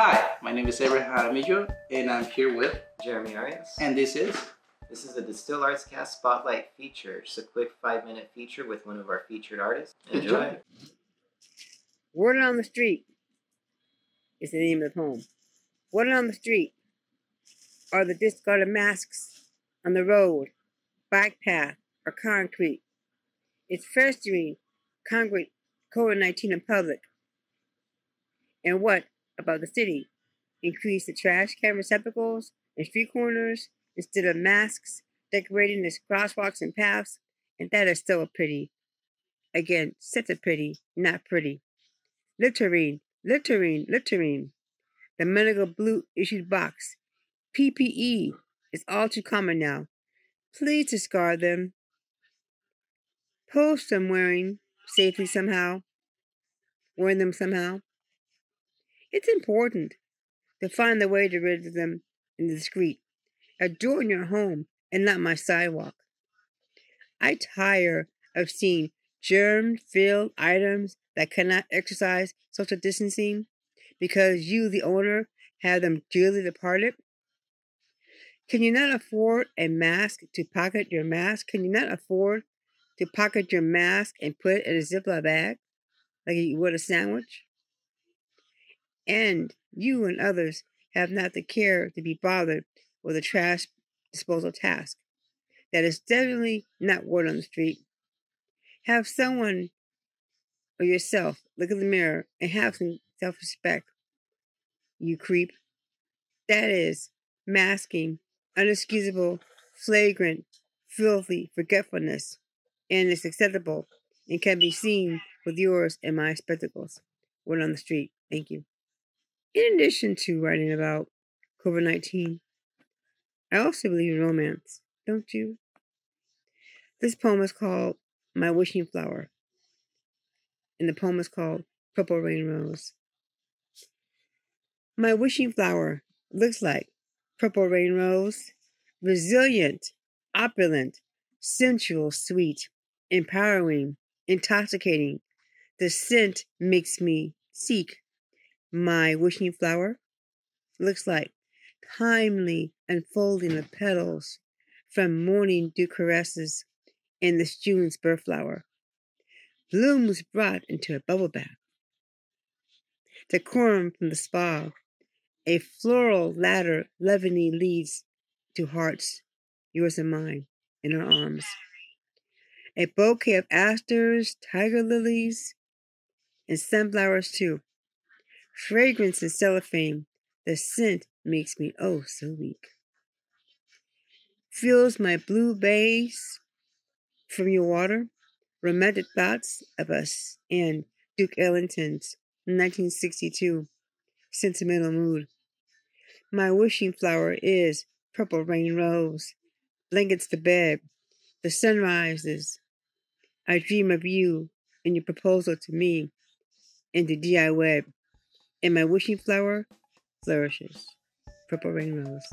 Hi, my name is Abraham Jaramillo, and I'm here with Jeremy Arias. And this is? This is a DSTL Arts Cast Spotlight feature. Just a quick five minute feature with one of our featured artists. Enjoy. Enjoy. Word on the Street is the name of the poem. Word on the Street are the discarded masks on the road, bike path, or concrete. It's festering concrete COVID 19 in public. And what about the city? Increase the trash can receptacles and street corners instead of masks decorating the crosswalks and paths, and that is still a pity. Again, such a pity, not pretty. Littering, littering, littering. The medical blue issued box. PPE is all too common now. Please discard them. Post them wearing safely somehow. Wearing them somehow. It's important to find the way to rid of them in the street. Adorn your home and not my sidewalk. I tire of seeing germ filled items that cannot exercise social distancing because you, the owner, have them dearly departed. Can you not afford a mask to pocket your mask? Can you not afford to pocket your mask and put it in a Ziploc bag like you would a sandwich? And you and others have not the care to be bothered with the trash disposal task. That is definitely not word on the street. Have someone or yourself look in the mirror and have some self respect, you creep. That is masking unexcusable, flagrant, filthy forgetfulness, and it's acceptable and can be seen with yours and my spectacles. Word on the street. Thank you. In addition to writing about COVID 19, I also believe in romance, don't you? This poem is called My Wishing Flower, and the poem is called Purple Rain Rose. My wishing flower looks like purple rain rose, resilient, opulent, sensual, sweet, empowering, intoxicating. The scent makes me seek. My wishing flower looks like timely unfolding of petals from morning dew caresses in this June's birth flower. Blooms brought into a bubble bath. Decorum from the spa a floral ladder lovingly leads to hearts, yours and mine, in our arms. A bouquet of asters, tiger lilies, and sunflowers too. Fragrance and cellophane, the scent makes me oh so weak. Fills my blue bays from your water, romantic thoughts of us and Duke Ellington's 1962 sentimental mood. My wishing flower is purple rain rose, blankets the bed, the sun rises. I dream of you and your proposal to me in the DI web, and my wishing flower flourishes. Purple rain rose.